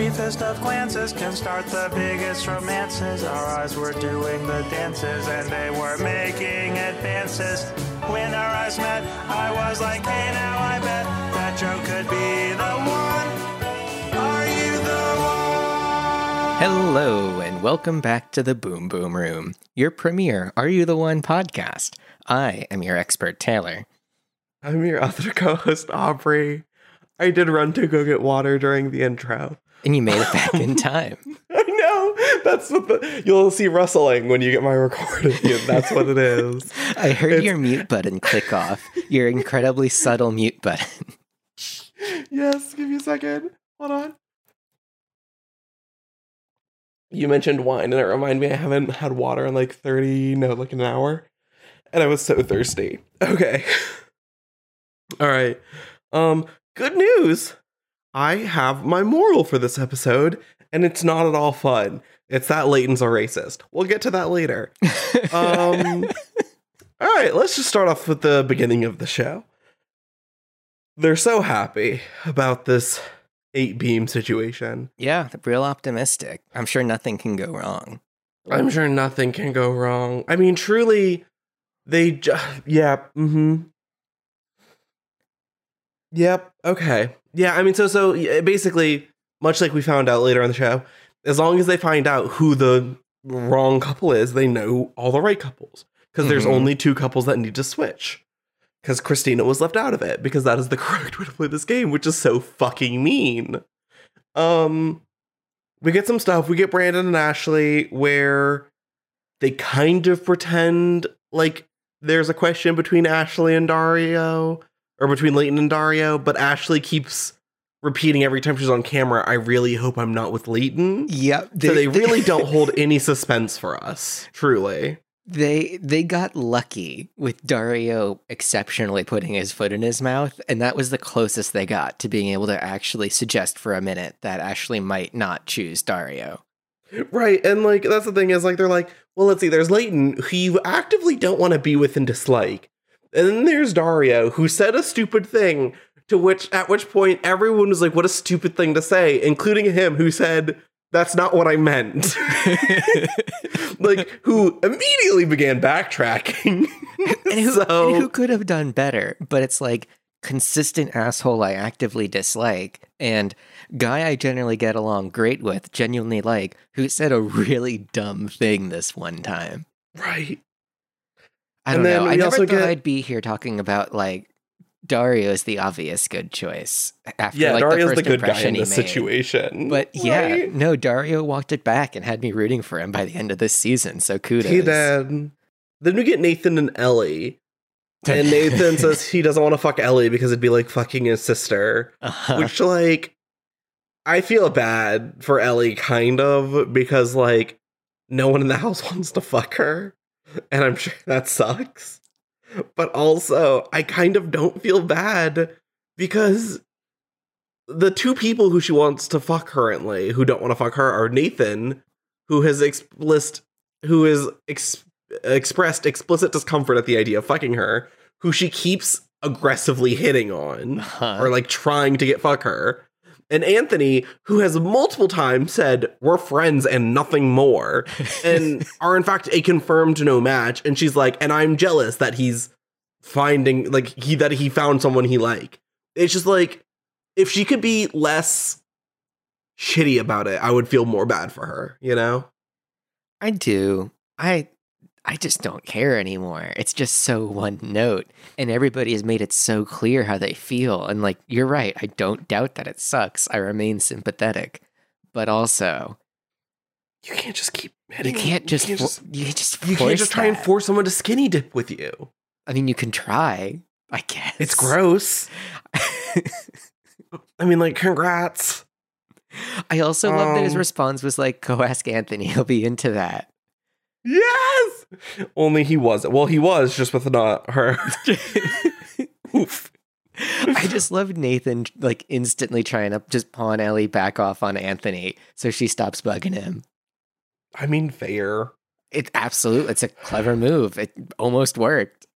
briefest of glances can start the biggest romances. Our eyes were doing the dances and they were making advances. When our eyes met, I was like, hey, now I bet that Joe could be the one. Are you the one? Hello, and welcome back to the Boom Boom Room, your premiere Are You the One podcast. I am your expert, Taylor. I'm your other co-host, Aubrey. I did run to go get water during the intro. And you made it back in time. I know. That's what the you'll see rustling when you get my recording. That's what it is. I heard It's- your mute button click off, your incredibly subtle mute button. yes, give me a second. Hold on. You mentioned wine, and it reminded me I haven't had water in like 30, no, like an hour. And I was so thirsty. Okay. All right. Um, good news. I have my moral for this episode, and it's not at all fun. It's that Leighton's a racist. We'll get to that later. Um, all right, let's just start off with the beginning of the show. They're so happy about this eight beam situation. yeah, real optimistic. I'm sure nothing can go wrong. I'm sure nothing can go wrong. I mean, truly, they ju- yeah, mm-hmm. Yep. Okay. Yeah. I mean, so so basically, much like we found out later on the show, as long as they find out who the wrong couple is, they know all the right couples because there's Mhm. only two couples that need to switch. Because Christina was left out of it because that is the correct way to play this game, which is so fucking mean. Um, we get some stuff. We get Brandon and Ashley where they kind of pretend like there's a question between Ashley and Dario or between Leighton and Dario, but Ashley keeps repeating every time she's on camera, I really hope I'm not with Leighton. Yep. So they really don't hold any suspense for us, truly. They they got lucky with Dario exceptionally putting his foot in his mouth, and that was the closest they got to being able to actually suggest for a minute that Ashley might not choose Dario. Right. And like that's the thing is like they're like, well, let's see, there's Leighton, who you actively don't want to be with and dislike. And then there's Dario, who said a stupid thing, to which at which point everyone was like, what a stupid thing to say, including him who said, That's not what I meant. like, who immediately began backtracking. and who, so and who could have done better? But it's like consistent asshole I actively dislike, and guy I generally get along great with, genuinely like, who said a really dumb thing this one time. Right. I And don't know. then I never also thought get- I'd be here talking about like Dario is the obvious good choice after Yeah, like Dario's the, the, first good guy impression in he this made. situation. But yeah, Right? no, Dario walked it back and had me rooting for him by the end of this season. So kudos. He did. Then we get Nathan and Ellie. And Nathan says he doesn't want to fuck Ellie because it'd be like fucking his sister. Uh-huh. Which, like, I feel bad for Ellie, kind of, because, like, no one in the house wants to fuck her. And I'm sure that sucks. But also, I kind of don't feel bad because the two people who she wants to fuck currently who don't want to fuck her are Nathan, who has explicit, who is ex- expressed explicit discomfort at the idea of fucking her, who she keeps aggressively hitting on Uh-huh. or like trying to get fuck her. And Anthony, who has multiple times said, We're friends and nothing more, and are in fact a confirmed no match. And she's like, And I'm jealous that he's finding, like, he that he found someone he like. It's just like, if she could be less shitty about it, I would feel more bad for her, you know? I do. I I just don't care anymore. It's just so one note. And everybody has made it so clear how they feel. And like, you're right. I don't doubt that it sucks. I remain sympathetic. But also, You can't just keep you can't just, you can't just, you can't just you can't just try and force someone to skinny dip with you. I mean, you can try, I guess. It's gross. I mean, like, congrats. I also love that his Um, response was like, "Go ask Anthony; he'll be into that." Yes. Only he wasn't. Well, he was just with not her. Oof. I just love Nathan like instantly trying to just pawn Ellie back off on Anthony, so she stops bugging him. I mean, fair. It absolutely, it's a clever move. It almost worked.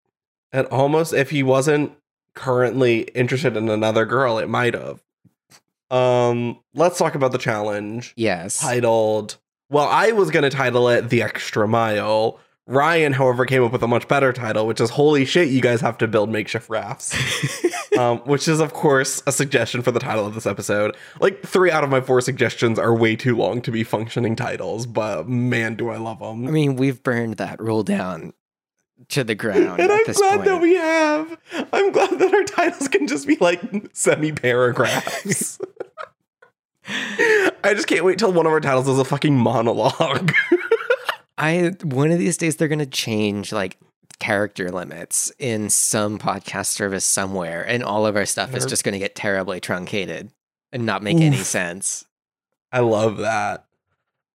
And almost, if he wasn't currently interested in another girl, it might have. Um, let's talk about the challenge Yes. titled. Well, I was going to title it "The Extra Mile." Ryan, however, came up with a much better title, which is "Holy shit, you guys have to build makeshift rafts." um, which is, of course, a suggestion for the title of this episode. Like three out of my four suggestions are way too long to be functioning titles, but man, do I love them! I mean, we've burned that rule down to the ground and I'm glad point. that we have. I'm glad that our titles can just be like semi paragraphs. I just can't wait till one of our titles is a fucking monologue. I one of these days they're gonna change like character limits in some podcast service somewhere, and all of our stuff is just gonna get terribly truncated and not make any sense. I love that.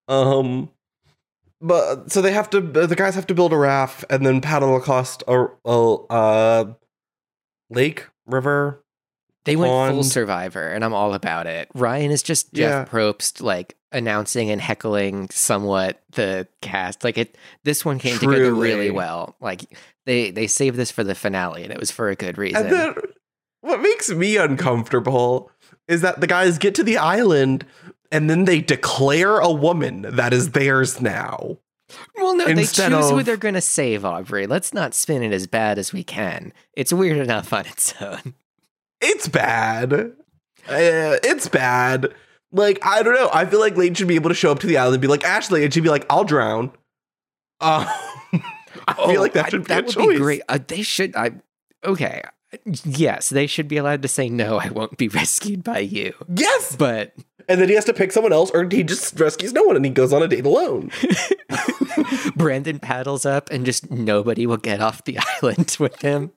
Um, but so they have to. The guys have to build a raft and then paddle across a, a uh, lake, river. They went full survivor, and I'm all about it. Ryan is just Yeah. Jeff Probst, like announcing and heckling somewhat the cast. Like it, this one came together really well. Like they they saved this for the finale, and it was for a good reason. And then what makes me uncomfortable is that the guys get to the island and then they declare a woman that is theirs now. well, no, they instead choose who they're going to save. Aubrey, let's not spin it as bad as we can. It's weird enough on its own. It's bad. Uh, it's bad. Like, I don't know. I feel like Lane should be able to show up to the island and be like, Ashley, and she'd be like, I'll drown. Uh, I feel like that I- should be that would choice. be great. Uh, they should. I okay. Yes, they should be allowed to say no. I won't be rescued by you. Yes. But And then he has to pick someone else, or he just rescues no one and he goes on a date alone. Brandon paddles up, and just nobody will get off the island with him.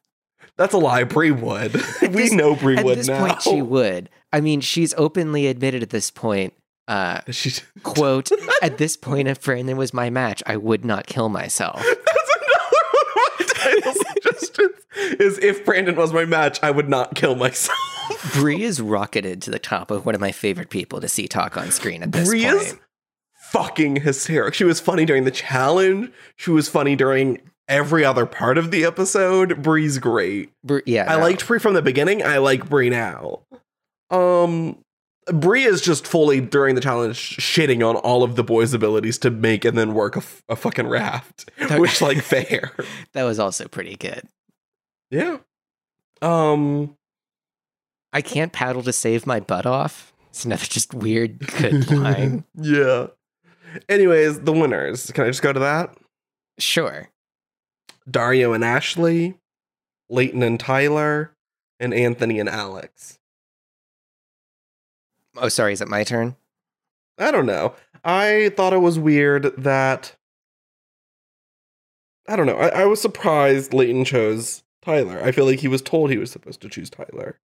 That's a lie. Bree would. we this- know Bree would now. At this point, she would. I mean, she's openly admitted at this point. Uh, She- quote: At this point, if Brandon was my match, I would not kill myself. That's another one of my title suggestions. Is if Brandon was my match, I would not kill myself. Bree is rocketed to the top of one of my favorite people to see talk on screen at this Bree point. is fucking hysterical. She was funny during the challenge. She was funny during every other part of the episode. Bree's great. Bree- yeah, I no. liked Bree from the beginning. I like Bree now. Um, Bree is just fully during the challenge shitting on all of the boys' abilities to make and then work a, f- a fucking raft, which like fair. that was also pretty good. Yeah. Um. I can't paddle to save my butt off. It's another just weird good line. yeah. Anyways, the winners. Can I just go to that? Sure. Dario and Ashley, Leighton and Tyler, and Anthony and Alex. Oh, sorry. Is it my turn? I don't know. I thought it was weird that. I don't know. I, I was surprised Leighton chose Tyler. I feel like he was told he was supposed to choose Tyler.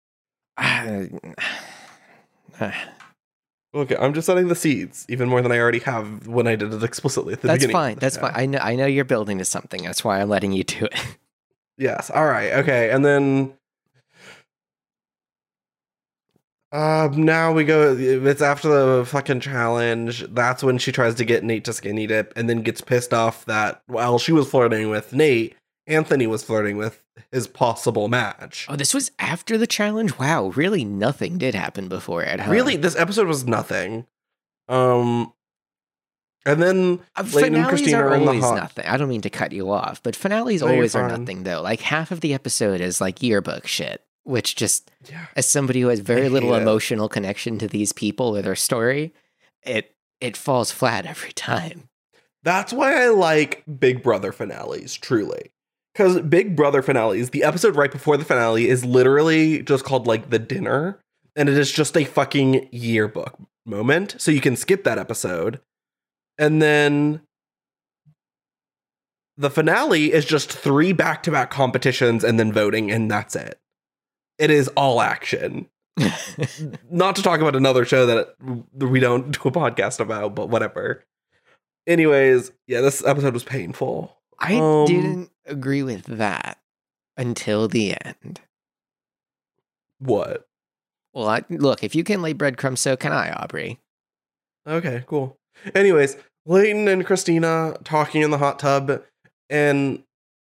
Okay, I'm just setting the seeds even more than I already have when I did it explicitly at the That's beginning. fine. That's fine. I know. I know you're building to something. That's why I'm letting you do it. Yes. All right. Okay. And then um now we go it's after the fucking challenge. That's when she tries to get Nate to skinny dip and then gets pissed off that while she was flirting with Nate, Anthony was flirting with his possible match. Oh, this was after the challenge. Wow. Really, nothing did happen before it. Huh? Really, this episode was nothing. Um and then Uh, Leighton and finales Christina are are always hot- nothing. I don't mean to cut you off, but finales No, always are nothing though. Like half of the episode is like yearbook shit, which just yeah. as somebody who has very little it. emotional connection to these people or their story, it it falls flat every time. That's why I like Big Brother finales, truly. Because Big Brother finales, the episode right before the finale is literally just called like the dinner, and it is just a fucking yearbook moment. So you can skip that episode. And then the finale is just three back to back competitions and then voting, and that's it. It is all action. Not to talk about another show that we don't do a podcast about, but whatever. Anyways, yeah, this episode was painful. I Um, didn't agree with that until the end. What? Well, I, look, if you can lay breadcrumbs, so can I, Aubrey. Okay, cool. Anyways, Leighton and Christina talking in the hot tub, and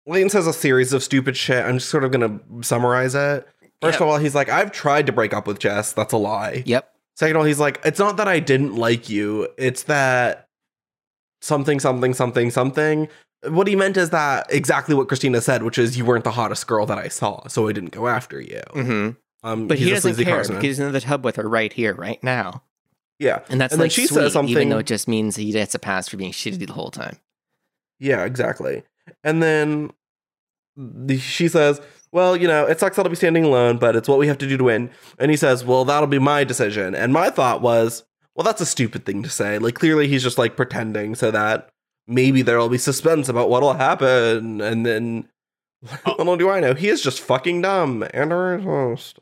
Leighton says a series of stupid shit. I'm just sort of gonna summarize it. First Yep. of all, he's like, I've tried to break up with Jess. That's a lie. Yep. Second of all, he's like, it's not that I didn't like you, it's that something, something, something, something. What he meant is that exactly what Christina said, which is you weren't the hottest girl that I saw, so I didn't go after you. hmm Um, But he's he doesn't care Carsman. because he's in the tub with her right here, right now. yeah, And that's And like she says sweet, even though it just means he gets a pass for being shitty the whole time. Yeah, exactly. And then the, she says, Well, you know, it sucks that I'll be standing alone, but it's what we have to do to win. And he says, Well, that'll be my decision. And my thought was, Well, that's a stupid thing to say. Like, clearly he's just like pretending so that maybe there'll be suspense about what'll happen. And then, little do I know, he is just fucking dumb and a racist.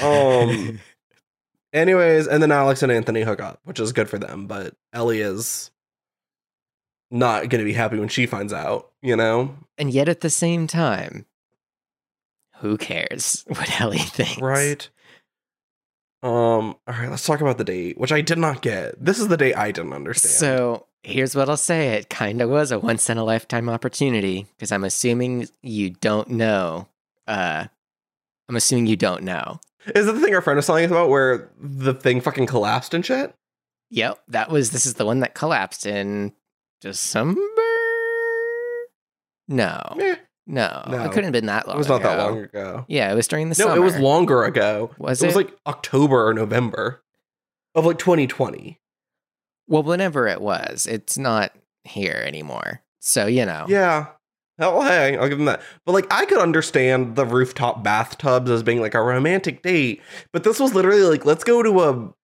Um, anyways, and then Alex and Anthony hook up, which is good for them, but Ellie is not going to be happy when she finds out, you know? and yet at the same time, who cares what Ellie thinks? Right. Um, all right, let's talk about the date, which I did not get. This is the date I didn't understand. So here's what I'll say: it kind of was a once in a lifetime opportunity because I'm assuming you don't know. Uh, I'm assuming you don't know. is it the thing our friend was telling us about where the thing fucking collapsed and shit? Yep, that was. This is the one that collapsed in December. No, no, No. it couldn't have been that long. it was not that long ago. Yeah, it was during the no, summer. it was longer ago. Was it was like October or November of like 2020. Well, whenever it was, it's not here anymore. So you know. Yeah. Hell, hey, I'll give them that. But like, I could understand the rooftop bathtubs as being like a romantic date, but this was literally like, let's go to a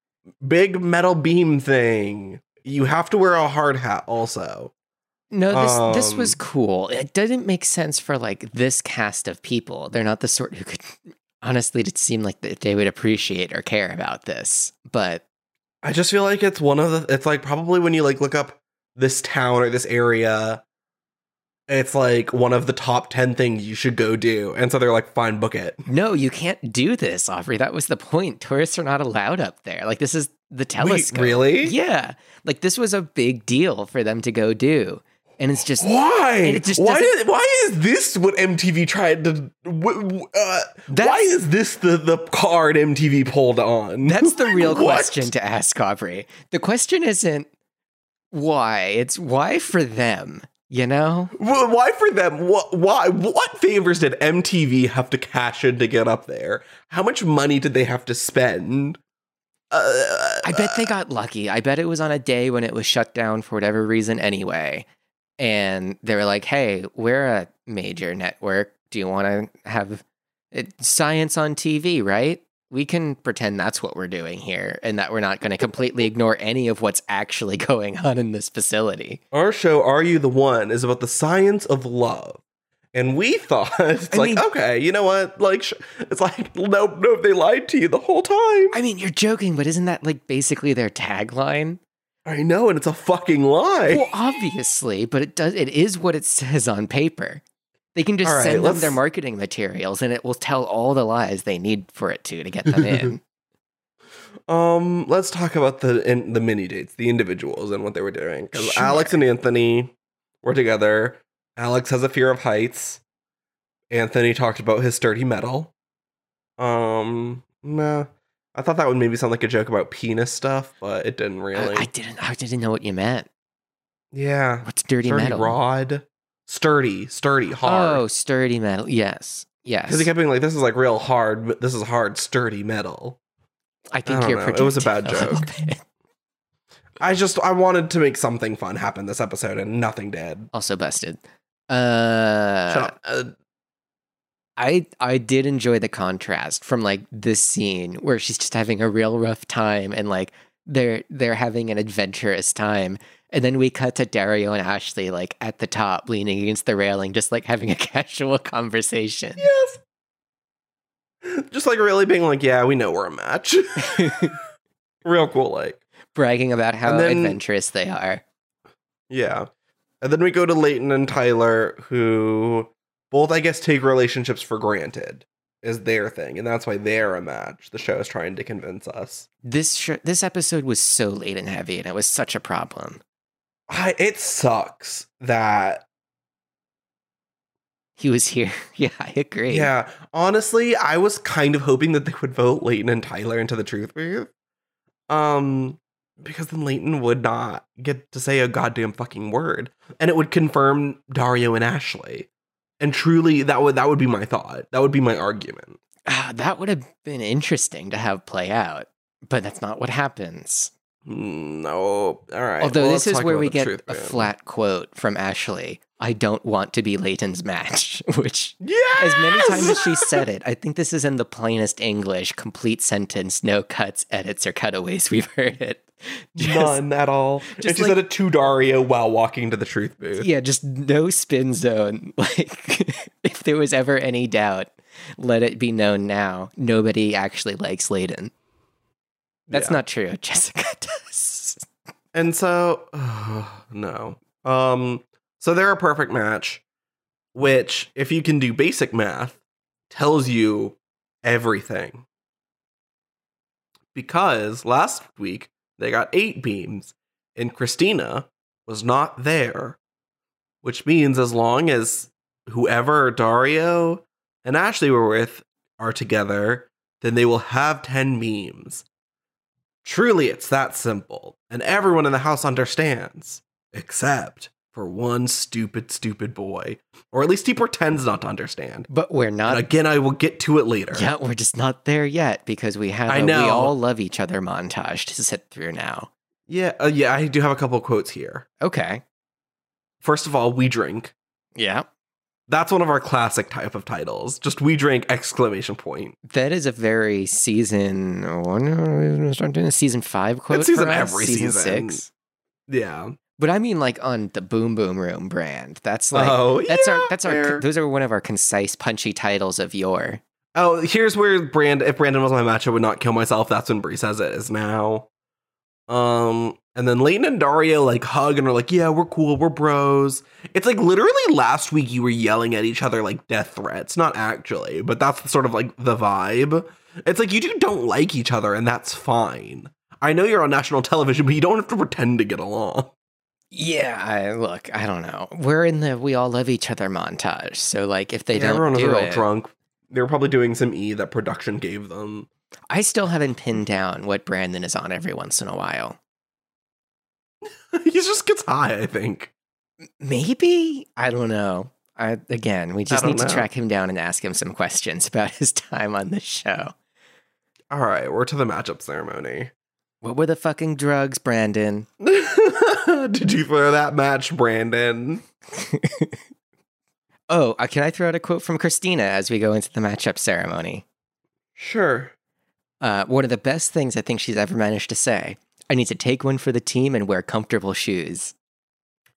big metal beam thing. You have to wear a hard hat also. No, this this was Um, cool. It didn't make sense for like this cast of people. They're not the sort who could honestly it seemed like that they would appreciate or care about this. But I just feel like it's one of the. It's like probably when you like look up this town or this area, it's like one of the top ten things you should go do, and so they're like, fine, book it. no, you can't do this, Aubrey. That was the point. Tourists are not allowed up there. Like this is the telescope. really? Yeah. Like this was a big deal for them to go do. And it's just Why? It just why? doesn't- why is this what MTV tried to? Uh, why is this the the card MTV pulled on? That's the real question to ask, Aubrey. The question isn't why, it's why for them, you know? Wh- Why for them? What? Why? What favors did MTV have to cash in to get up there? How much money did they have to spend? Uh, I bet they got lucky. I bet it was on a day when it was shut down for whatever reason anyway. And they were like, hey, we're a major network. Do you want to have it, science on TV, right? We can pretend that's what we're doing here and that we're not going to completely ignore any of what's actually going on in this facility. Our show, Are You the One, is about the science of love. And we thought it's I like, mean- okay, you know what? Like, sh- it's like, nope, nope, they lied to you the whole time. I mean, you're joking, but isn't that like basically their tagline? I know, and it's a fucking lie. Well, obviously, but it does. It is what it says on paper. They can just right, send them let's- their marketing materials, and it will tell all the lies they need for it to to get them in. Um, let's talk about the in, the mini dates, the individuals, and what they were doing. Because Sure. Alex and Anthony were together. Alex has a fear of heights. Anthony talked about his sturdy metal. Um, nah. I thought that would maybe sound like a joke about penis stuff, but it didn't really. I, I didn't. I didn't know what you meant. yeah, What's dirty sturdy metal? rod, sturdy, sturdy, hard. Oh, sturdy metal. Yes, yes. Because he kept being like, "This is like real hard. but This is hard, sturdy metal." I think I you're know. It was a bad joke. I just I wanted to make something fun happen this episode, and nothing did. Also busted. Uh, Shut up. Uh, I I did enjoy the contrast from like this scene where she's just having a real rough time and like they're they're having an adventurous time. And then we cut to Dario and Ashley like at the top leaning against the railing, just like having a casual conversation. yes. Just like really being like, yeah, we know we're a match. Real cool, like. Bragging about how then- adventurous they are. Yeah. And then we go to Leighton and Tyler, who both, I guess, take relationships for granted is their thing. And that's why they're a match. The show is trying to convince us. This sh- this episode was so late and heavy, and it was such a problem. I, it sucks that He was here. yeah, I agree. Yeah, honestly, I was kind of hoping that they would vote Leighton and Tyler into the truth booth. Um, because then Leighton would not get to say a goddamn fucking word, and it would confirm Dario and Ashley. And truly, that would that would be my thought. That would be my argument. Ah, that would have been interesting to have play out, but that's not what happens. Mm, No, all right. Although well, this is where we get truth, a man. flat quote from Ashley. I don't want to be Leighton's match, which Yes! as many times as she said it, I think this is in the plainest English, complete sentence, no cuts, edits, or cutaways. We've heard it. Just- None at all. just and she like- said it to Dario while walking to the truth booth. Yeah, just no spin zone. Like, if there was ever any doubt, let it be known now. Nobody actually likes Leighton. That's Yeah. not true. Jessica does. And so, no. Um, so they're a perfect match, which, if you can do basic math, tells you everything. Because last week they got eight beams, and Christina was not there, which means as long as whoever Dario and Ashley were with are together, then they will have 10 memes. Truly, it's that simple, and everyone in the house understands, except for one stupid, stupid boy. Or at least he pretends not to understand. But we're And not. again, I will get to it later. Yeah, we're just not there yet because we have I a know. we all love each other montage to sit through now. Yeah, uh, yeah, I do have a couple quotes here. Okay. First of all, we drink. Yeah. That's one of our classic type of titles. Just we drink exclamation point. That is a very season. No, we're gonna start doing a season five quote. season for us, every season season. six. Yeah. But I mean, like on the Boom Boom Room brand. That's like oh, that's yeah, our that's our those are one of our concise, punchy titles of yore. Oh, here's where Brand if Brandon was my match, I would not kill myself. That's when Bree says it is now. Um, and then Leighton and Dario like hug and are like, yeah, we're cool, we're bros. It's like literally last week you were yelling at each other like death threats. Not actually, but that's sort of like the vibe. It's like you two don't like each other, and that's fine. I know you're on national television, but you don't have to pretend to get along. Yeah, I, look, I don't know. We're in the we all love each other montage. So like, if they Yeah, don't everyone was do real it, drunk. They were probably doing some E that production gave them. I still haven't pinned down what Brandon is on every once in a while. he just gets high, I think. Maybe I don't know. I again, we just need to track him down and ask him some questions about his time on the show. All right, we're to the matchup ceremony. What were the fucking drugs, Brandon? Did you throw that match, Brandon? Oh, uh, can I throw out a quote from Christina as we go into the matchup ceremony? Sure. Uh, one of the best things I think she's ever managed to say. I need to take one for the team and wear comfortable shoes.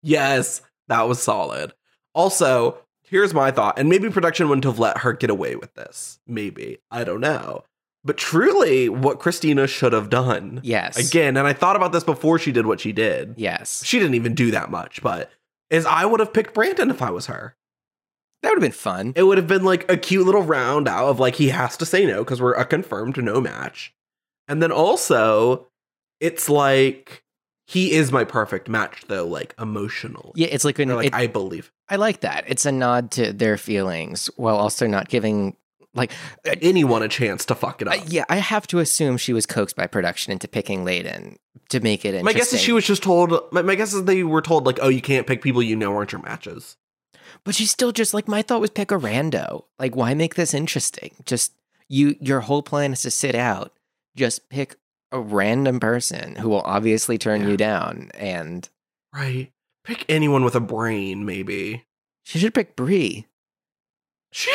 Yes, that was solid. Also, here's my thought, and maybe production wouldn't have let her get away with this. Maybe. I don't know. But truly, what Christina should have done. Yes. Again, and I thought about this before she did what she did. Yes. She didn't even do that much, but is I would have picked Brandon if I was her. That would have been fun. It would have been like a cute little round out of like he has to say no because we're a confirmed no match. And then also, it's like he is my perfect match though, like emotional. Yeah, it's like Or, like it- I believe I like that. It's a nod to their feelings while also not giving like anyone a chance to fuck it up. uh, yeah, I have to assume she was coaxed by production into picking Leighton to make it interesting. my guess is she was just told. My, my guess is they were told like, oh, you can't pick people you know aren't your matches. But she's still just like my thought was pick a rando. Like why make this interesting? Just you your whole plan is to sit out. Just pick a random person who will obviously turn Yeah. you down and Right. Pick anyone with a brain, maybe. she should pick Bree.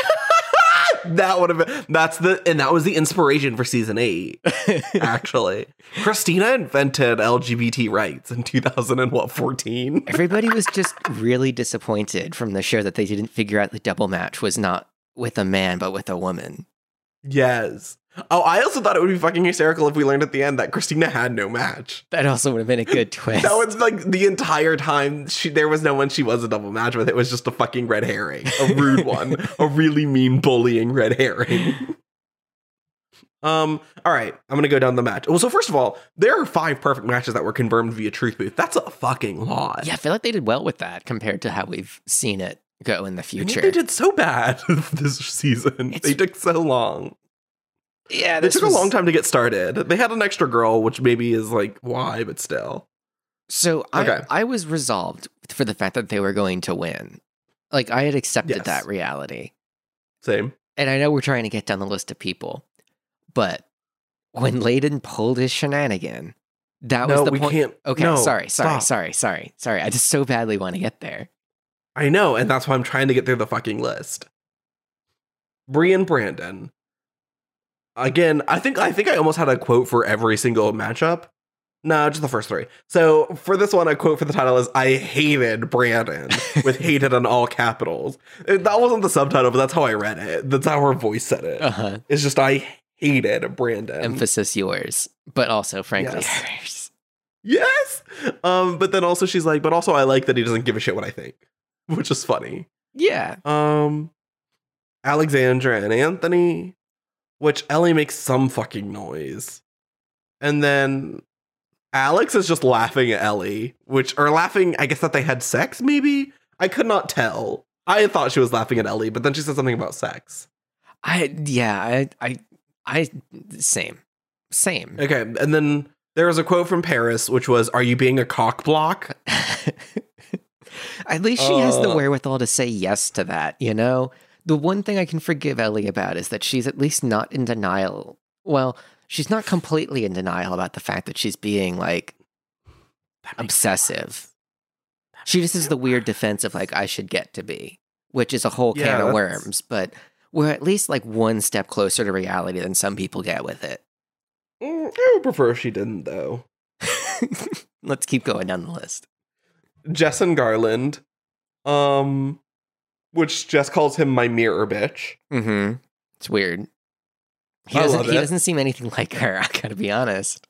that would have been. That's the and that was the inspiration for season eight. Actually, Christina invented LGBT rights in 2014. Everybody was just really disappointed from the show that they didn't figure out the double match was not with a man but with a woman. Yes. Oh, I also thought it would be fucking hysterical if we learned at the end that Christina had no match. That also would have been a good twist. That was like the entire time she there was no one she was a double match with. It was just a fucking red herring, a rude one, a really mean bullying red herring. Um, all right, I'm gonna go down the match. Well, so first of all, there are five perfect matches that were confirmed via Truth Booth. That's a fucking lot. yeah, I feel like they did well with that compared to how we've seen it go in the And yet future. They did so bad this season. It's- they took so long. Yeah, They this took was- a long time to get started. They had an extra girl, which maybe is like why, but still. So Okay. I, I was resolved for the fact that they were going to win. Like I had accepted Yes. that reality. Same. And I know we're trying to get down the list of people, but when Leighton pulled his shenanigan, that no, was the we point. can't. Okay, no, sorry, sorry, stop. sorry, sorry, sorry. I just so badly want to get there. I know, and that's why I'm trying to get through the fucking list. Bree and Brandon. Again, I think I think I almost had a quote for every single matchup. No, just the first three. So for this one, a quote for the title is "I hated Brandon" with "hated" in all capitals. It- that wasn't the subtitle, but that's how I read it. That's how her voice said it. Uh huh. It's just I hated Brandon. Emphasis yours, but also frankly Yes. hers. yes. Um, but then also she's like, but also I like that he doesn't give a shit what I think, which is funny. Yeah. Um, Alexandra and Anthony, which Ellie makes some fucking noise, and then Alex is just laughing at Ellie, which or laughing. I guess that they had sex. Maybe I could not tell. I thought she was laughing at Ellie, but then she said something about sex. I yeah, I I I same. Same. Okay, and then there was a quote from Paris, which was, "Are you being a cock block?" At least she has the Uh. wherewithal to say yes to that, you know? The one thing I can forgive Ellie about is that she's at least not in denial. Well, she's not completely in denial about the fact that she's being like obsessive. She just is the weird defense of like I should get to be, which is a whole Yeah, can of that's- worms, but we're at least like one step closer to reality than some people get with it. Mm, I would prefer if she didn't, though. Let's keep going down the list. Jess and Garland, um, which Jess calls him my mirror bitch. Mm-hmm. It's weird. He I doesn't love he it. doesn't seem anything like her, I gotta be honest.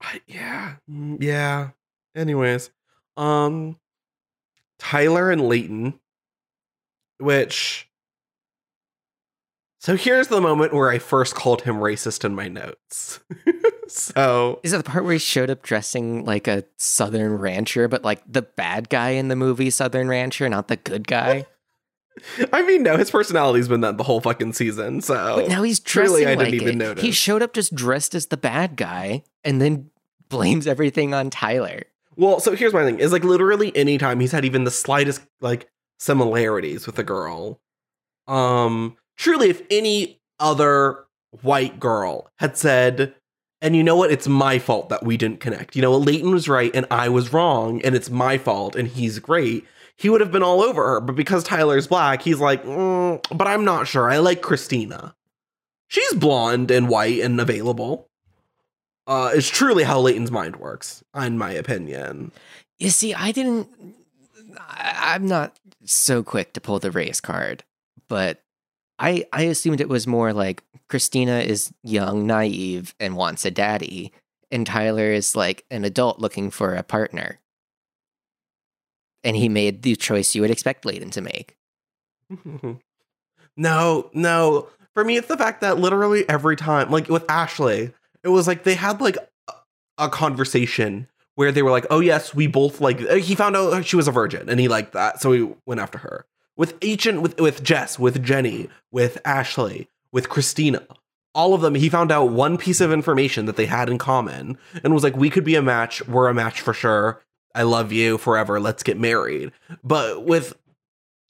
I- yeah, mm, yeah. Anyways, um, Tyler and Leighton, which. So here's the moment where I first called him racist in my notes. so Is it the part where he showed up dressing like a Southern rancher, but like the bad guy in the movie Southern Rancher, not the good guy? I mean, no, his personality's been that the whole fucking season. So But now he's dressing Truly, I like didn't even it. He showed up just dressed as the bad guy and then blames everything on Tyler. Well, so here's my thing: is like literally anytime he's had even the slightest like similarities with a girl. Um, truly, if any other white girl had said, and you know what, it's my fault that we didn't connect. You know, Leighton was right and I was wrong, and it's my fault, and he's great. He would have been all over her, but because Tyler's black, he's like, "Mm, but I'm not sure. I like Christina. She's blonde and white and available. Uh, it's truly how Leighton's mind works, in my opinion. You see, I didn't. I, I'm not so quick to pull the race card, but I I assumed it was more like Christina is young, naive, and wants a daddy, and Tyler is like an adult looking for a partner. And he made the choice you would expect Leighton to make. no, no. For me, it's the fact that literally every time, like with Ashley, it was like they had like a, conversation where they were like, "Oh yes, we both like." uh, He found out she was a virgin, and he liked that, so he went after her. With Agent, with with Jess, with Jenny, with Ashley, with Christina, all of them, he found out one piece of information that they had in common, and was like, "We could be a match. We're a match for sure. I love you forever. Let's get married." But with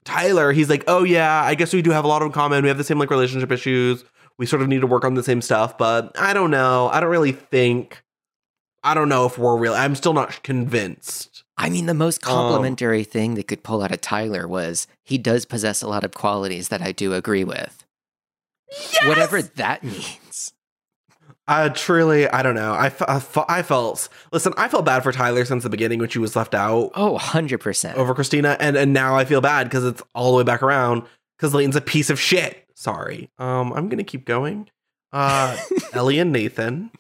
Tyler, he's like, oh yeah, I guess we do have a lot in common. We have the same like relationship issues. We sort of need to work on the same stuff, but I don't know. I don't really think. I don't know if we're real. I'm still not convinced. I mean, the most Um, complimentary thing they could pull out of Tyler was he does possess a lot of qualities that I do agree with. Whatever that means. Uh, truly, I don't know. I, I, felt. Listen, I felt bad for Tyler since the beginning when she was left out Oh, 100%. over Christina, and and now I feel bad because it's all the way back around because Leighton's a piece of shit. Sorry. Um, I'm gonna keep going. Uh, Ellie and Nathan.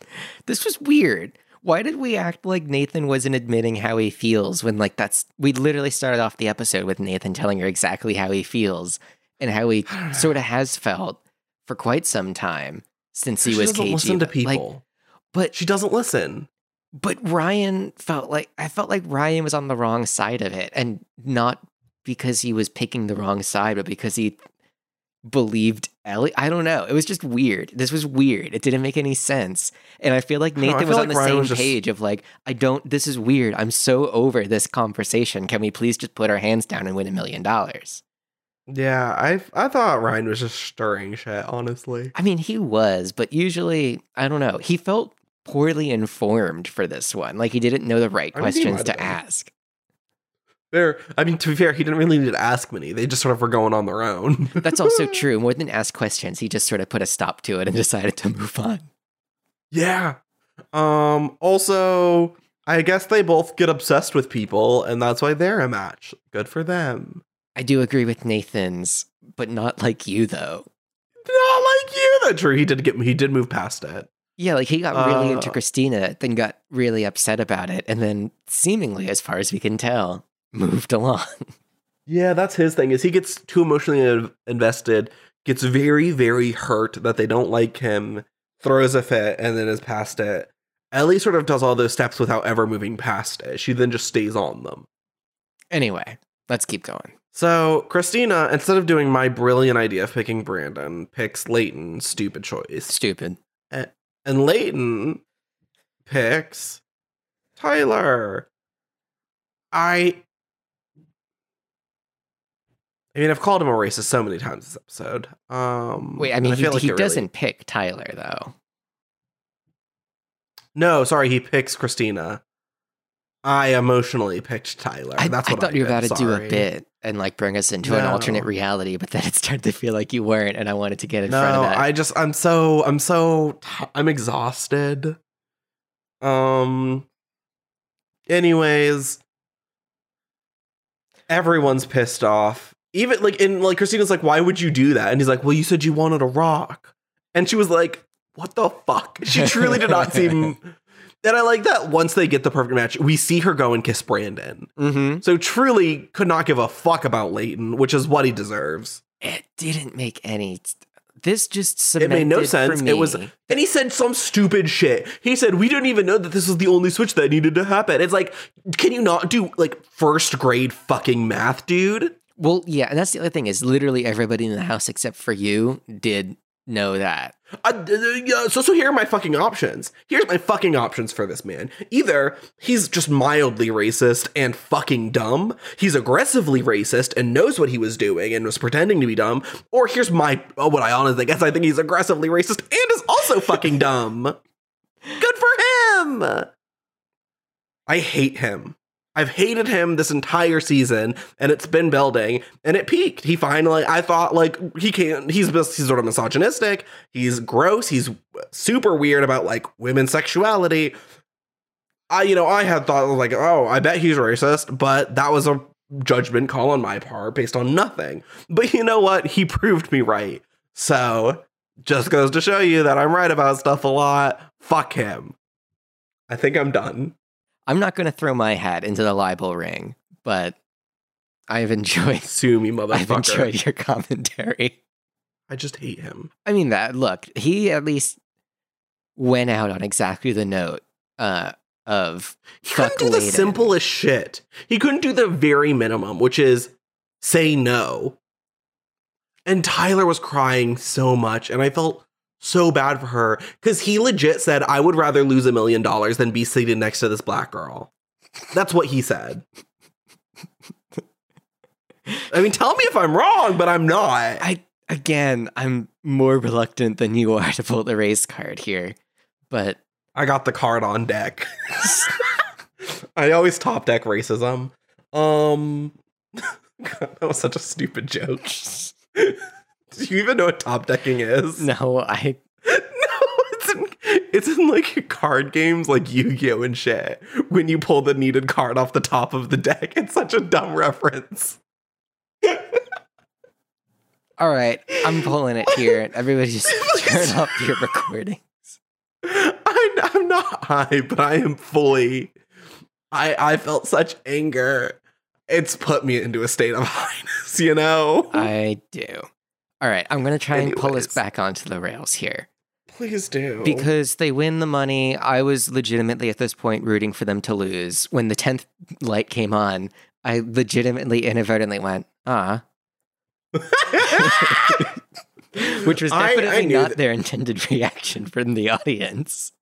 This was weird. Why did we act like Nathan wasn't admitting how he feels when, like, that's. We literally started off the episode with Nathan telling her exactly how he feels and how he I sort of has felt for quite some time since he she was doesn't KG. listen to but, like, people. but she doesn't listen. but Ryan felt like I felt like Ryan was on the wrong side of it, and not because he was picking the wrong side, but because he believed Ellie. I don't know. It was just weird. This was weird. It didn't make any sense. And I feel like don't know, I Nathan feel was like on the Ryan same just- page of like, I don't, this is weird. I'm so over this conversation. Can we please just put our hands down and win a million dollars? Yeah, I I thought Ryan was just stirring shit, honestly. I mean, he was, but usually, I don't know. He felt poorly informed for this one. Like he didn't know the right I mean, questions to ask. Fair. I mean, to be fair, he didn't really need to ask many. They just sort of were going on their own. That's also true. More than ask questions, he just sort of put a stop to it and decided to move on. Yeah. Um also, I guess they both get obsessed with people and that's why they're a match. Good for them. I do agree with Nathan's, but not like you though. Not like you. That's true. He did get he did move past it. Yeah, like he got really into Uh, Christina, then got really upset about it, and then seemingly, as far as we can tell, moved along. Yeah, that's his thing. Is he gets too emotionally invested, gets very very hurt that they don't like him, throws a fit and then is past it. Ellie sort of does all those steps without ever moving past it. She then just stays on them. anyway, let's keep going. So Christina, instead of doing my brilliant idea of picking Brandon, picks Leighton's stupid choice. Stupid. And Leighton picks Tyler. I I mean, I've called him a racist so many times this episode. Um Wait, I and mean, he, like he doesn't pick Tyler though. No, sorry, he picks Christina. I emotionally picked Tyler. I, That's I what thought you were about to do a bit and like bring us into an alternate reality, but then it started to feel like you weren't, and I wanted to get in no, front of that. I just I'm so I'm so t- I'm exhausted. Um anyways, everyone's pissed off. Even like in like Christina's like, why would you do that? And he's like, Well, you said you wanted a rock. And she was like, What the fuck? She truly did not seem and I like that once they get the perfect match, we see her go and kiss Brandon. mm-hmm. So truly could not give a fuck about Leighton, which is what he deserves. It didn't make any. This just It made no sense. It was and he said some stupid shit. He said, We didn't even know that this was the only switch that needed to happen. It's like, can you not do like first grade fucking math, dude? Well, yeah, and that's the other thing is literally everybody in the house except for you did know that. Uh, so, so here are my fucking options. Here's my fucking options for this man. Either he's just mildly racist and fucking dumb, he's aggressively racist and knows what he was doing and was pretending to be dumb, or here's my, oh, what I honestly guess I think he's aggressively racist and is also fucking dumb. Good for him. I hate him. I've hated him this entire season, and it's been building, and it peaked. He finally, I thought, like, he can't, he's, he's sort of misogynistic, he's gross, he's super weird about, like, women's sexuality. I, you know, I had thought, like, oh, I bet he's racist, but that was a judgment call on my part based on nothing. But you know what? He proved me right. So, just goes to show you that I'm right about stuff a lot. Fuck him. I think I'm done. I'm not going to throw my hat into the libel ring, but I've enjoyed. Sue me, I've enjoyed your commentary. I just hate him. I mean that. Look, he at least went out on exactly the note uh, of He couldn't do the simplest shit. He couldn't do the very minimum, which is say no. And Tyler was crying so much, and I felt so bad for her because he legit said, I would rather lose a million dollars than be seated next to this black girl. That's what he said. I mean, tell me if I'm wrong, but I'm not. I again. I'm more reluctant than you are to pull the race card here, but I got the card on deck. I always top deck racism. Um, God, that was such a stupid joke. Do you even know what top decking is? no, I No, it's in, it's in like card games like Yu-Gi-Oh and shit. When you pull the needed card off the top of the deck, it's such a dumb reference. All right, I'm pulling it here. Everybody just turn off your recordings. I, I'm not high, but I am fully. I I felt such anger. It's put me into a state of highness, you know. I do. All right, I'm going to try and pull us back onto the rails here. Please do. Because they win the money. I was legitimately at this point rooting for them to lose. When the 10th light came on, I legitimately inadvertently went, ah. which was I- I definitely not that- their intended reaction from the audience.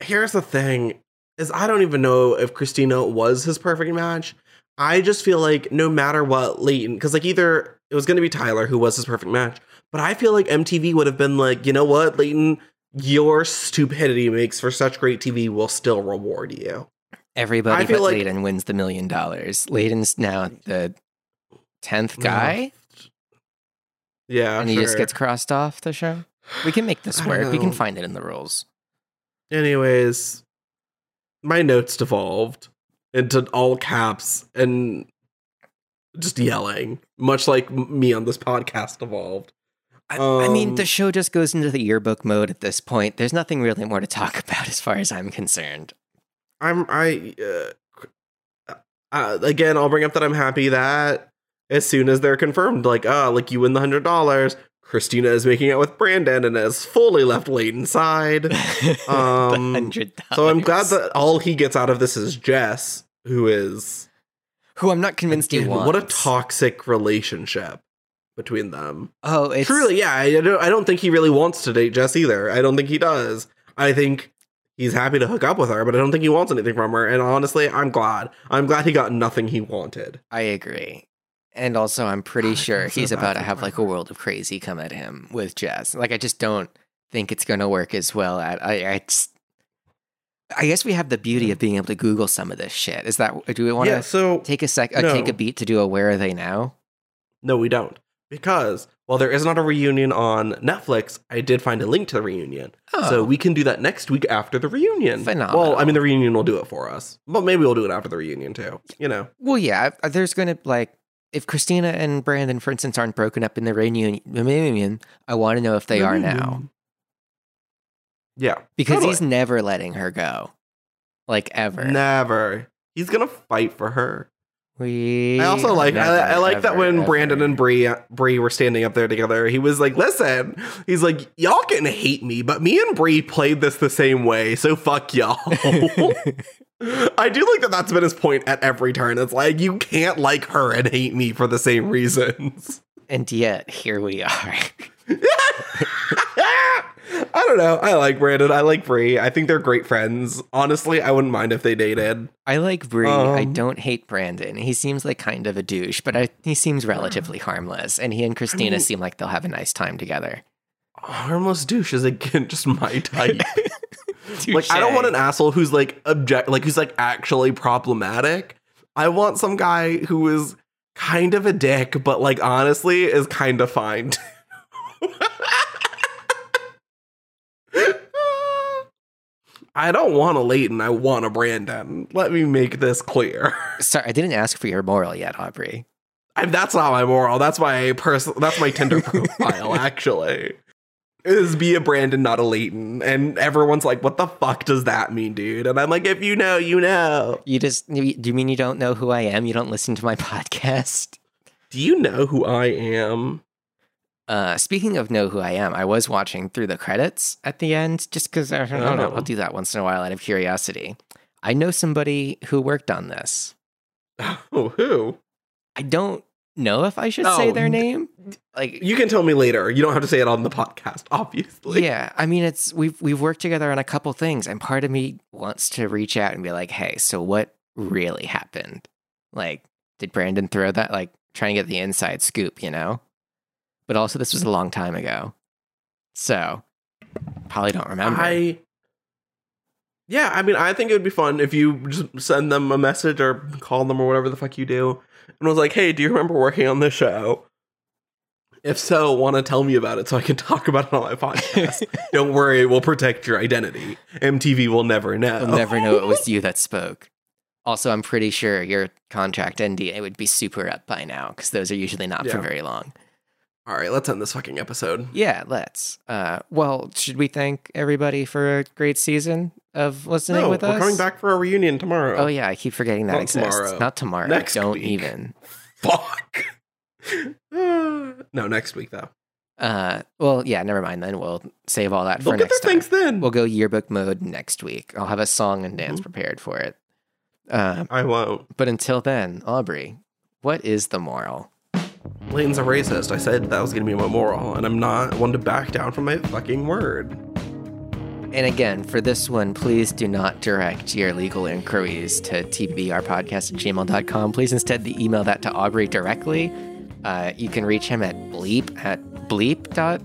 Here's the thing: is I don't even know if Christina was his perfect match. I just feel like no matter what, Leighton, because like either it was going to be Tyler who was his perfect match, but I feel like MTV would have been like, you know what, Leighton, your stupidity makes for such great TV. We'll still reward you. Everybody I but like- Leighton wins the million dollars. Leighton's now the tenth guy, Yeah, and he just gets crossed off the show. We can make this work. We can find it in the rules. Anyways, my notes devolved into all caps and just yelling, much like me on this podcast evolved. I, I mean, Um, the show just goes into the yearbook mode at this point. There's nothing really more to talk about as far as I'm concerned. I'm I uh, uh, again. I'll bring up that I'm happy that as soon as they're confirmed, like ah, like you win the hundred dollars. Christina is making out with Brandon and has fully left Leighton's side. the Um, hundred So I'm glad that all he gets out of this is Jess, who is who I'm not convinced he Dude, wants. What a toxic relationship between them. Oh, it's Truly, yeah. I don't. I don't think he really wants to date Jess either. I don't think he does. I think he's happy to hook up with her, but I don't think he wants anything from her. And honestly, I'm glad. I'm glad he got nothing he wanted. I agree. And also, I'm pretty God, I sure feel so he's about to for have like a world of crazy come at him with Jess. Like, I just don't think it's going to work as well. At I, I, just, I guess we have the beauty of being able to Google some of this shit. Is that do we want to yeah. So take a sec, uh, take a beat to do a where are they now? no, we don't. Because while there is not a reunion on Netflix, I did find a link to the reunion. Oh, So we can do that next week after the reunion. Phenomenal. Well, I mean, the reunion will do it for us, but maybe we'll do it after the reunion too. You know. well, yeah. There's going to like if Christina and Brandon, for instance, aren't broken up in the reunion, reunion I want to know if they are now Yeah. because Totally. he's never letting her go, like ever. Never. He's gonna fight for her. We I also like never, I, I like that when ever. Brandon and Bree Bree were standing up there together. He was like, "Listen," he's like, "Y'all can hate me, but me and Bree played this the same way, so fuck y'all." I do like that. That's been his point at every turn. It's like you can't like her and hate me for the same reasons. and yet here we are. I don't know. I like Brandon. I like Bree. I think they're great friends. Honestly, I wouldn't mind if they dated. I like Bree. I Um, don't hate Brandon. He seems like kind of a douche, but I, he seems relatively harmless. And he and Christina mean- seem like they'll have a nice time together. Harmless douche is again just my type. like I don't want an asshole who's like object like who's like actually problematic. I want some guy who is kind of a dick, but like honestly is kind of fine. too. I don't want a Leighton. I want a Brandon. Let me make this clear. Sorry, I didn't ask for your moral yet, Aubrey. I, that's not my moral. That's my person. That's my Tinder profile. Actually, is be a Brandon, not a Leighton. And everyone's like, "What the fuck does that mean, dude?" And I'm like, "If you know, you know." You just do you mean you don't know who I am? You don't listen to my podcast? Do you know who I am? Uh, speaking of know who I am, I was watching through the credits at the end just because I don't know. Oh. I'll do that once in a while out of curiosity. I know somebody who worked on this. Oh, who? I don't know if I should say Oh, their name. Like, You can tell me later. You don't have to say it on the podcast, obviously. yeah, I mean, it's we've we've worked together on a couple things, and part of me wants to reach out and be like, "Hey, so what really happened? Like, did Brandon throw that? Like, trying to get the inside scoop, you know?" But also, this was a long time ago, so probably don't remember. I. Yeah, I mean, I think it would be fun if you just send them a message or call them or whatever the fuck you do, and was like, "Hey, do you remember working on this show?" If so, want to tell me about it so I can talk about it on my podcast. Don't worry, we'll protect your identity. MTV will never know. You'll never know it was you that spoke. Also, I'm pretty sure your contract NDA would be super up by now because those are usually not for very long. All right, let's end this fucking episode. Yeah, let's. Uh, well, should we thank everybody for a great season of listening No, with we're us? coming back for a reunion tomorrow. Oh yeah, I keep forgetting that Not exists. tomorrow. Not tomorrow. Next Don't week. even. Fuck. no, next week though. Uh, well, yeah, never mind. Then we'll save all that They'll for next their time. things then. We'll go yearbook mode next week. I'll have a song and dance Mhm. prepared for it. Uh, I won't. but until then, Aubrey, what is the moral? Leighton's a racist. I said that was gonna be my moral, and I'm not one to back down from my fucking word. And again, for this one, please do not direct your legal inquiries to tbbrpodcast at gmail.com. Please instead email that to Aubrey directly. Uh, you can reach him at bleep at bleep dot.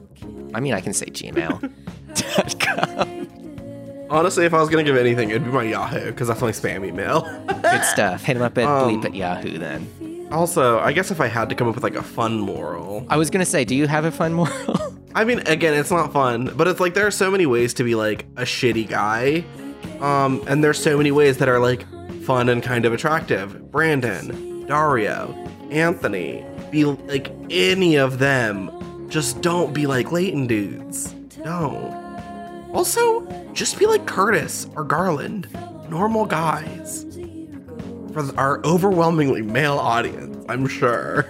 I mean, I can say gmail. dot com. Honestly, if I was gonna give anything, it'd be my Yahoo, because that's my spam email. Good stuff. Hit him up at Um, bleep at Yahoo then. Also, I guess if I had to come up with like a fun moral, I was going to say, do you have a fun moral? I mean, again, it's not fun, but it's like there are so many ways to be like a shitty guy. Um, and there's so many ways that are like fun and kind of attractive. Brandon, Dario, Anthony, be like any of them. Just don't be like Leighton dudes. Don't. Also, just be like Curtis or Garland. Normal guys. For our overwhelmingly male audience, I'm sure.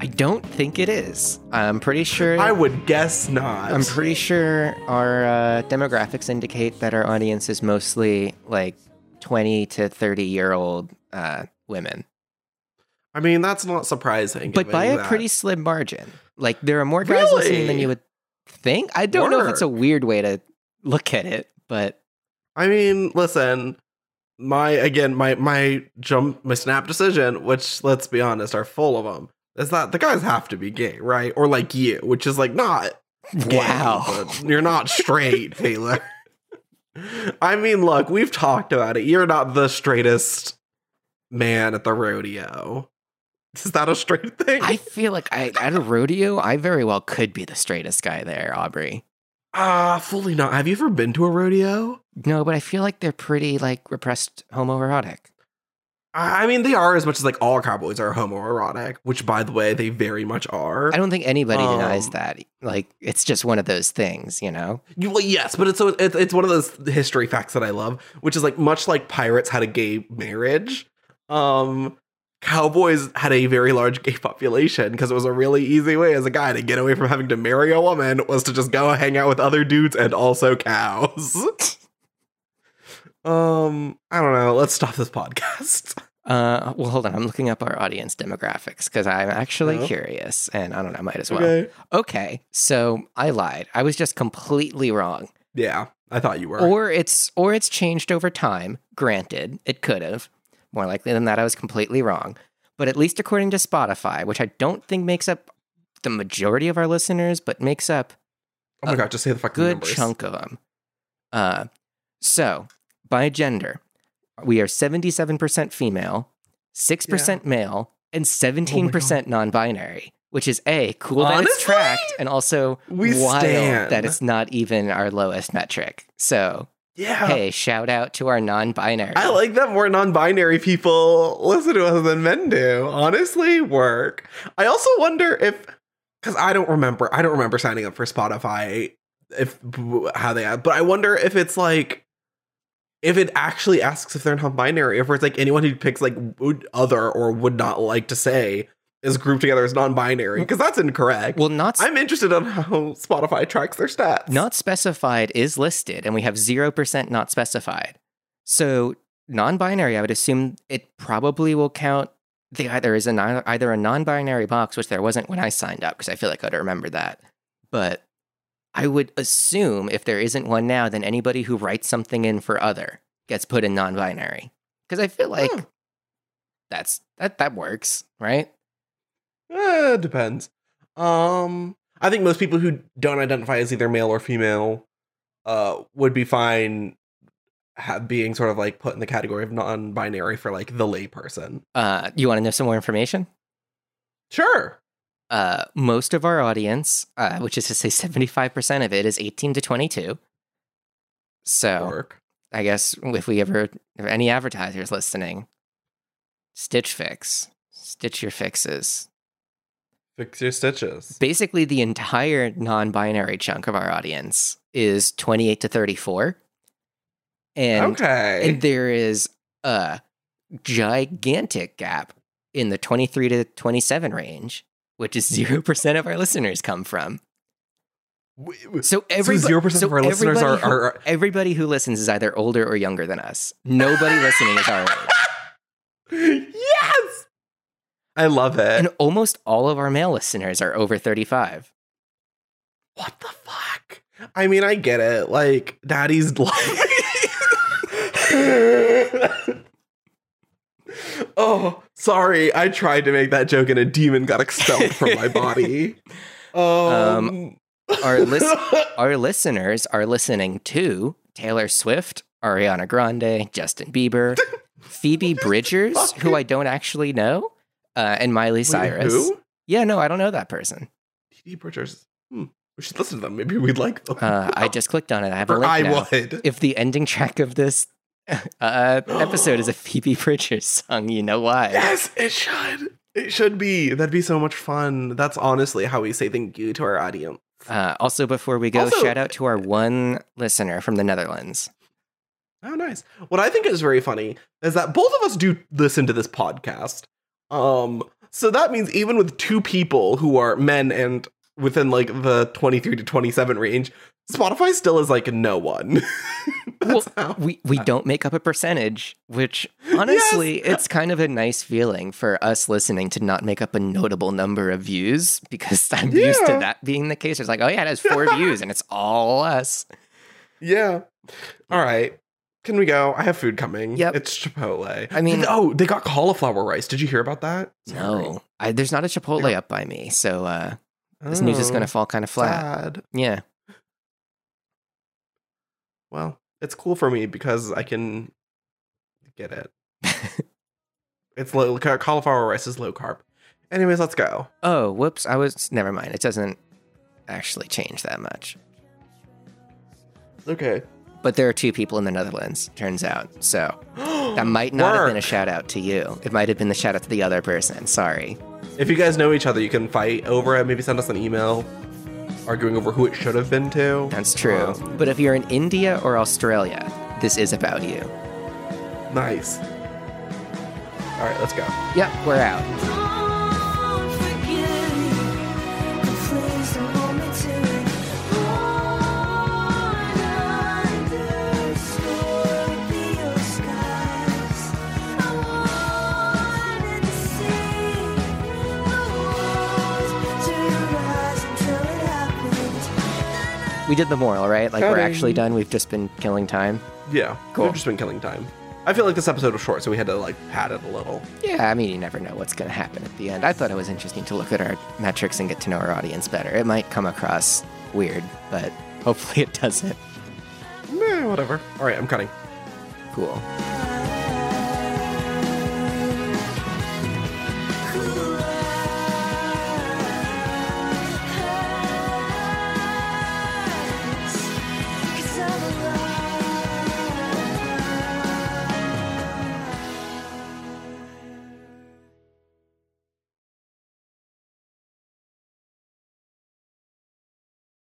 I don't think it is. I'm pretty sure. I would guess not. I'm pretty sure our uh, demographics indicate that our audience is mostly like 20 to 30 year old uh, women, I mean, that's not surprising. but by a that- pretty slim margin. Like there are more guys listening than you would think. I don't know if it's a weird way to look at it, but I mean, listen, my again, my my jump, my snap decision, which let's be honest, are full of them. Is that the guys have to be gay, right? Or like you, which is like not gay, wow. but you're not straight, Taylor. I mean, look, we've talked about it. You're not the straightest man at the rodeo. Is that a straight thing? I feel like I, at a rodeo, I very well could be the straightest guy there, Aubrey. Ah, fully not. Have you ever been to a rodeo? No, but I feel like they're pretty like repressed homoerotic. I mean, they are as much as like all cowboys are homoerotic, which, by the way, they very much are. I don't think anybody denies Um, that. Like it's just one of those things, you know. You, well, yes, but it's, so it's it's one of those history facts that I love, which is like much like pirates had a gay marriage. Um, cowboys had a very large gay population because it was a really easy way as a guy to get away from having to marry a woman was to just go hang out with other dudes and also cows. um, I don't know. Let's stop this podcast. Uh, well, hold on. I'm looking up our audience demographics because I'm actually Oh. curious, and I don't know. I Might as well. Okay. Okay, so I lied. I was just completely wrong. Yeah, I thought you were. Or it's or it's changed over time. Granted, it could have. More likely than that, I was completely wrong. But at least according to Spotify, which I don't think makes up the majority of our listeners, but makes up oh my god, just say the fucking good numbers. chunk of them. Uh, so by gender, we are seventy-seven percent female, six percent male, and seventeen percent non-binary. Which is a cool that it's tracked, and also We wild stan. that it's not even our lowest metric. So Yeah. hey, shout out to our non-binary. I like that more non-binary people listen to us than men do. Honestly, work. I also wonder if because I don't remember. I don't remember signing up for Spotify. If how they but I wonder if it's like if it actually asks if they're non-binary, if it's like anyone who picks like would other or would not like to say is grouped together as non-binary because that's incorrect. well, not I'm interested on how Spotify tracks their stats. not specified is listed, and we have zero percent not specified. So non-binary, I would assume it probably will count. The, either is either a non-binary box, which there wasn't when I signed up, because I feel like I'd remember that. But I would assume if there isn't one now, then anybody who writes something in for other gets put in non-binary, because I feel like Hmm. that's that that works, right? Eh, it depends. Um, I think most people who don't identify as either male or female, uh, would be fine being sort of like put in the category of non-binary for like the layperson. Uh, you want to know some more information? Sure. uh, most of our audience, uh, which is to say 75% of it, is 18 to 22. So Work. I guess if we ever, if any advertisers listening, Stitch Fix, stitch your fixes. Fix your stitches. Basically, the entire non binary chunk of our audience is 28 to 34. And, okay. and there is a gigantic gap in the 23 to 27 range, which is 0% of our listeners come from. So every zero percent of our listeners are, everybody who- are everybody who listens is either older or younger than us. Nobody listening is our age. I love it. And almost all of our male listeners are over 35. what the fuck? I mean, I get it. Like, daddy's like. oh, sorry. I tried to make that joke and a demon got expelled from my body. Um, Our, lis- our listeners are listening to Taylor Swift, Ariana Grande, Justin Bieber, Phoebe Bridgers, who I don't actually know, uh, and Miley Wait, Cyrus. Who? Yeah, no, I don't know that person. TD Bridgers. Hmm. We should listen to them. Maybe we'd like them. Uh, I just clicked on it. I have a link I now. would. If the ending track of this uh, episode is a Phoebe Bridgers song, you know why. Yes, it should. It should be. That'd be so much fun. That's honestly how we say thank you to our audience. Uh, also, before we go, Also- shout out to our one listener from the Netherlands. Oh, nice. What I think is very funny is that both of us do listen to this podcast. Um, so that means even with two people who are men and within like the 23 to 27 range, Spotify still is like no one. well, how. We we don't make up a percentage, which honestly, it's kind of a nice feeling for us listening to not make up a notable number of views because I'm used to that being the case. It's like, oh yeah, it has four views and it's all us. Yeah. All right. Can we go? I have food coming. Yep. It's Chipotle. I mean- oh, they got cauliflower rice. Did you hear about that? Sorry. No, I, there's not a Chipotle up by me, so uh, this news is Oh, gonna fall kind of flat. sad. Yeah, Well, it's cool for me because I can get it. it's low cauliflower rice is low carb. Anyways, let's go. Oh, whoops! I was never mind. It doesn't actually change that much. Okay. But there are two people in the Netherlands, turns out. So that might not have been a shout out to you. It might have been the shout out to the other person. Sorry. If you guys know each other, you can fight over it. Maybe send us an email arguing over who it should have been to. That's true. Um, but if you're in India or Australia, this is about you. nice. All right, let's go. Yep, we're out. We did the moral, right? Like we're Cutting. actually done. We've just been killing time. Yeah, Cool. We've just been killing time. I feel like this episode was short, so we had to like pad it a little. Yeah, I mean, you never know what's going to happen at the end. I thought it was interesting to look at our metrics and get to know our audience better. It might come across weird, but hopefully it doesn't. Meh, whatever. All right, I'm cutting. Cool.